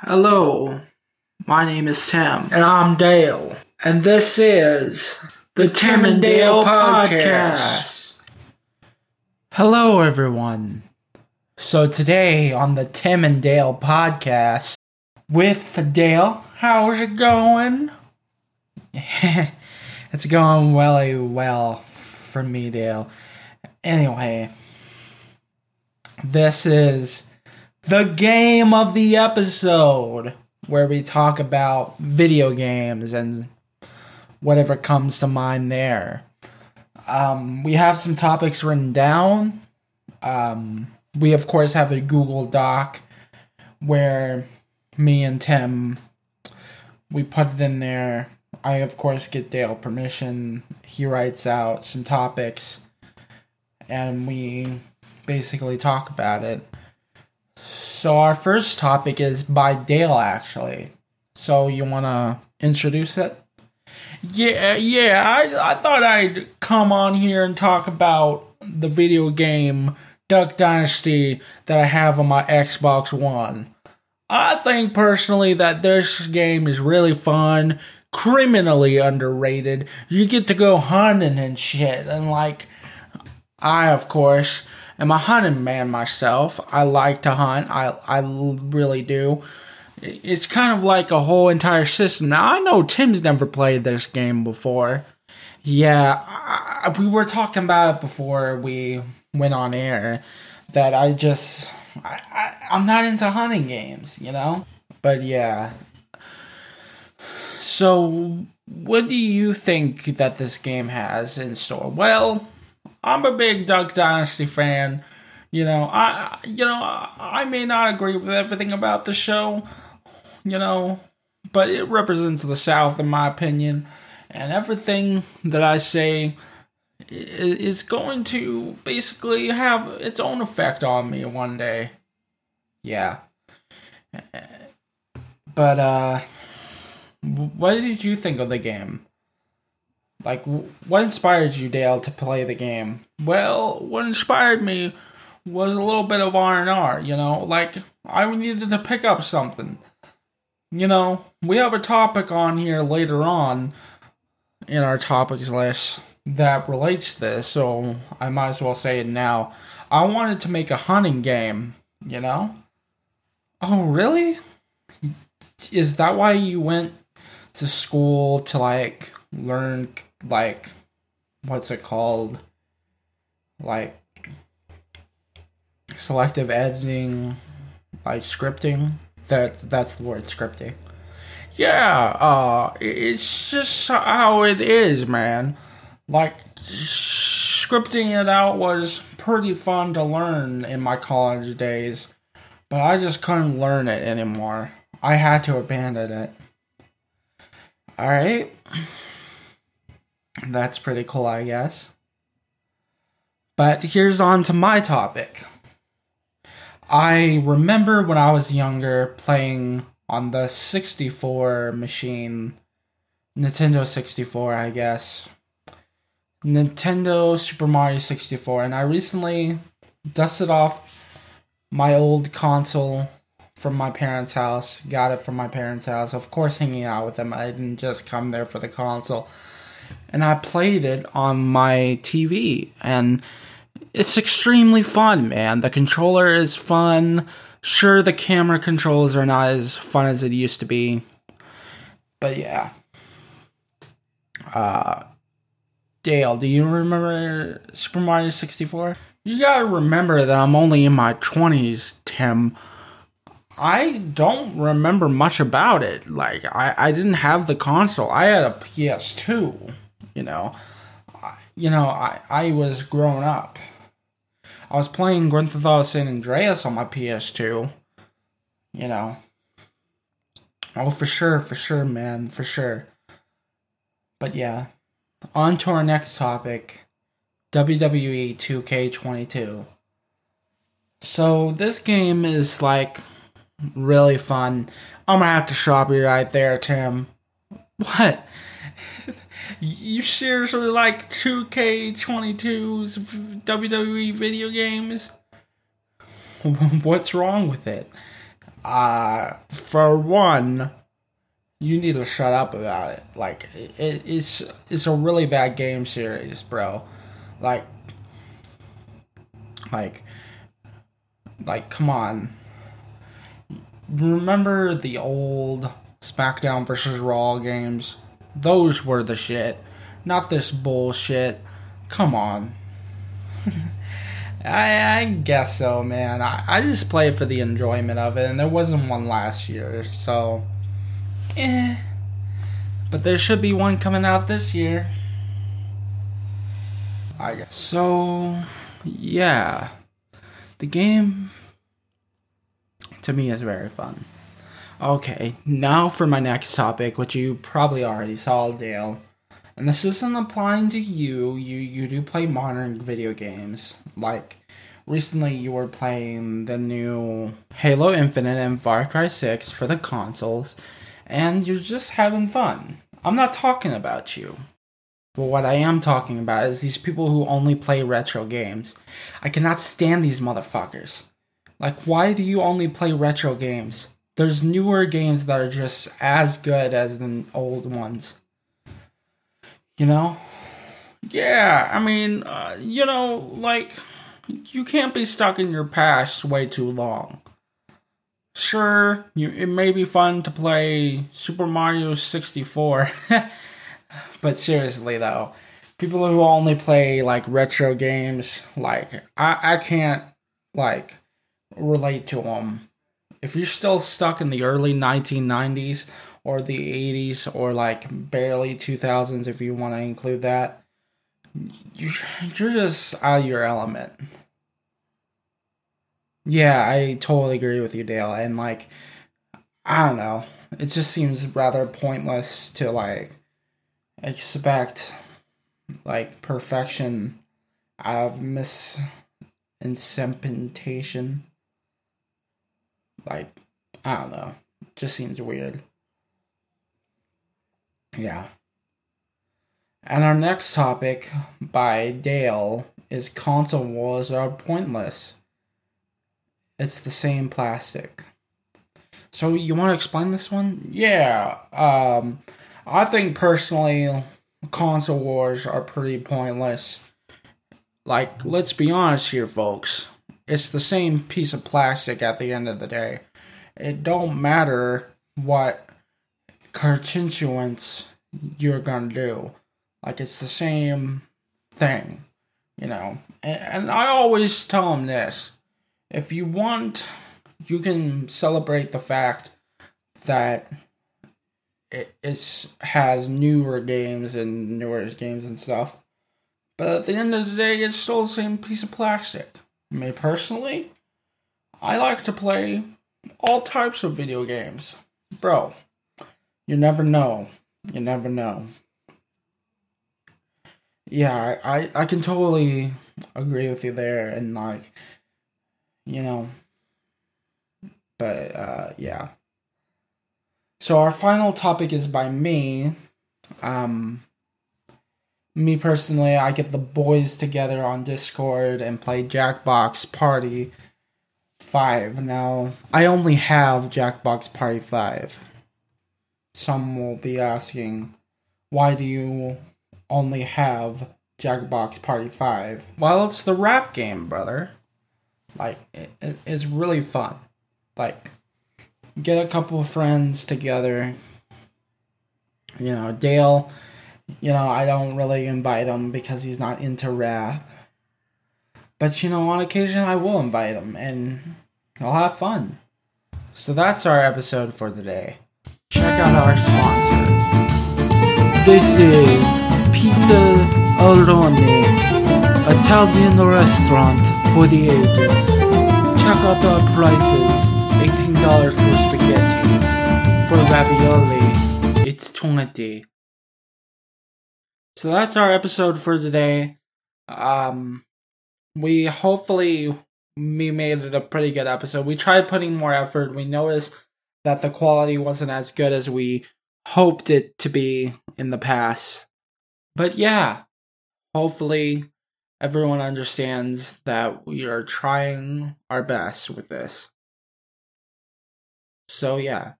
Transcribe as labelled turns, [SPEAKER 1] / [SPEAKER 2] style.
[SPEAKER 1] Hello, my name is Tim, and I'm Dale, and this is the Tim and Dale Podcast. Hello, everyone. So, today on the Tim and Dale Podcast, with Dale, how's it going? it's going really well for me, Dale. Anyway, this is the game of the episode where we talk about video games and whatever comes to mind there. Um, we have some topics written down. Um, we, of course, have a Google Doc where me and Tim we put it in there. I, of course, get Dale permission. He writes out some topics and we basically talk about it. So our first topic is by Dale actually. So you want to introduce it? Yeah, yeah. I I thought I'd come on here and talk about the video game Duck Dynasty that I have on my Xbox One. I think personally that this game is really fun, criminally underrated. You get to go hunting and shit and like I of course am a hunting man myself. I like to hunt. I I really do. It's kind of like a whole entire system. Now I know Tim's never played this game before. Yeah, I, we were talking about it before we went on air. That I just I, I I'm not into hunting games, you know. But yeah. So, what do you think that this game has in store? Well, I'm a big Duck Dynasty fan. You know, I you know I may not agree with everything about the show, you know, but it represents the South in my opinion, and everything that I say is going to basically have its own effect on me one day. Yeah. But uh what did you think of the game? Like, what inspired you, Dale, to play the game? Well, what inspired me was a little bit of R and R. You know, like I needed to pick up something. You know, we have a topic on here later on in our topics list that relates to this, so I might as well say it now. I wanted to make a hunting game. You know. Oh, really? Is that why you went to school to like learn like what's it called? Like selective editing like scripting? That that's the word scripting. Yeah uh it's just how it is man. Like scripting it out was pretty fun to learn in my college days but i just couldn't learn it anymore. I had to abandon it. All right that's pretty cool, I guess. But here's on to my topic. I remember when I was younger playing on the 64 machine, Nintendo 64, I guess. Nintendo Super Mario 64, and I recently dusted off my old console from my parents' house. Got it from my parents' house. Of course, hanging out with them. I didn't just come there for the console and I played it on my TV and it's extremely fun, man. The controller is fun. Sure, the camera controls are not as fun as it used to be. But yeah. Uh Dale, do you remember Super Mario 64? You gotta remember that I'm only in my 20s, Tim. I don't remember much about it. Like, I, I didn't have the console. I had a PS2. You know, you know, I I was growing up. I was playing Grand Theft Auto San Andreas on my PS2. You know. Oh, for sure, for sure, man, for sure. But yeah, on to our next topic WWE 2K22. So, this game is like really fun. I'm gonna have to stop you right there, Tim. What? You seriously like 2K22's WWE video games? What's wrong with it? uh, for one, you need to shut up about it. Like it, it's it's a really bad game series, bro. Like like like come on. Remember the old SmackDown versus Raw games? Those were the shit. Not this bullshit. Come on. I, I guess so, man. I, I just play for the enjoyment of it, and there wasn't one last year, so eh. But there should be one coming out this year. I guess. So, yeah. The game, to me, is very fun. Okay, now for my next topic, which you probably already saw, Dale. And this isn't applying to you. You you do play modern video games. Like recently you were playing the new Halo Infinite and Far Cry 6 for the consoles and you're just having fun. I'm not talking about you. But what I am talking about is these people who only play retro games. I cannot stand these motherfuckers. Like, why do you only play retro games? There's newer games that are just as good as the old ones. You know? Yeah, I mean, uh, you know, like, you can't be stuck in your past way too long. Sure, you, it may be fun to play Super Mario 64, but seriously though, people who only play like retro games, like I, I can't like relate to them. If you're still stuck in the early 1990s or the 80s or like barely 2000s, if you want to include that, you're, just out of your element. Yeah, I totally agree with you, Dale. And like, I don't know. It just seems rather pointless to like expect like perfection out of misinterpretation. Like, I don't know. Just seems weird. Yeah. And our next topic by Dale is console wars are pointless it's the same plastic. So you want to explain this one? Yeah. Um, I think personally, console wars are pretty pointless. Like, let's be honest here, folks. It's the same piece of plastic at the end of the day. It don't matter what constituents you're gonna do. Like, it's the same thing, you know. And, and I always tell them this if you want, you can celebrate the fact that it is, has newer games and newer games and stuff. But at the end of the day, it's still the same piece of plastic. Me personally, I like to play all types of video games. Bro, you never know. You never know. Yeah, I, I, can totally agree with you there. And, like, you know. But uh, yeah. So our final topic is by me. Um, me personally, I get the boys together on Discord and play Jackbox Party 5. Now, I only have Jackbox Party 5. Some will be asking, why do you only have Jackbox Party 5? Well, it's the rap game, brother. Like it, it, it's really fun. Like get a couple of friends together. You know, Dale, you know, I don't really invite him because he's not into rap. But you know, on occasion I will invite him and I'll have fun. So that's our episode for today. Check out our sponsor. This is Pizza Arone, Italian restaurant for the ages. Check out the prices. $18 for spaghetti. For ravioli, it's 20 So that's our episode for today. Um, we hopefully we made it a pretty good episode. We tried putting more effort. We noticed that the quality wasn't as good as we hoped it to be in the past. But yeah, hopefully everyone understands that we are trying our best with this. So yeah,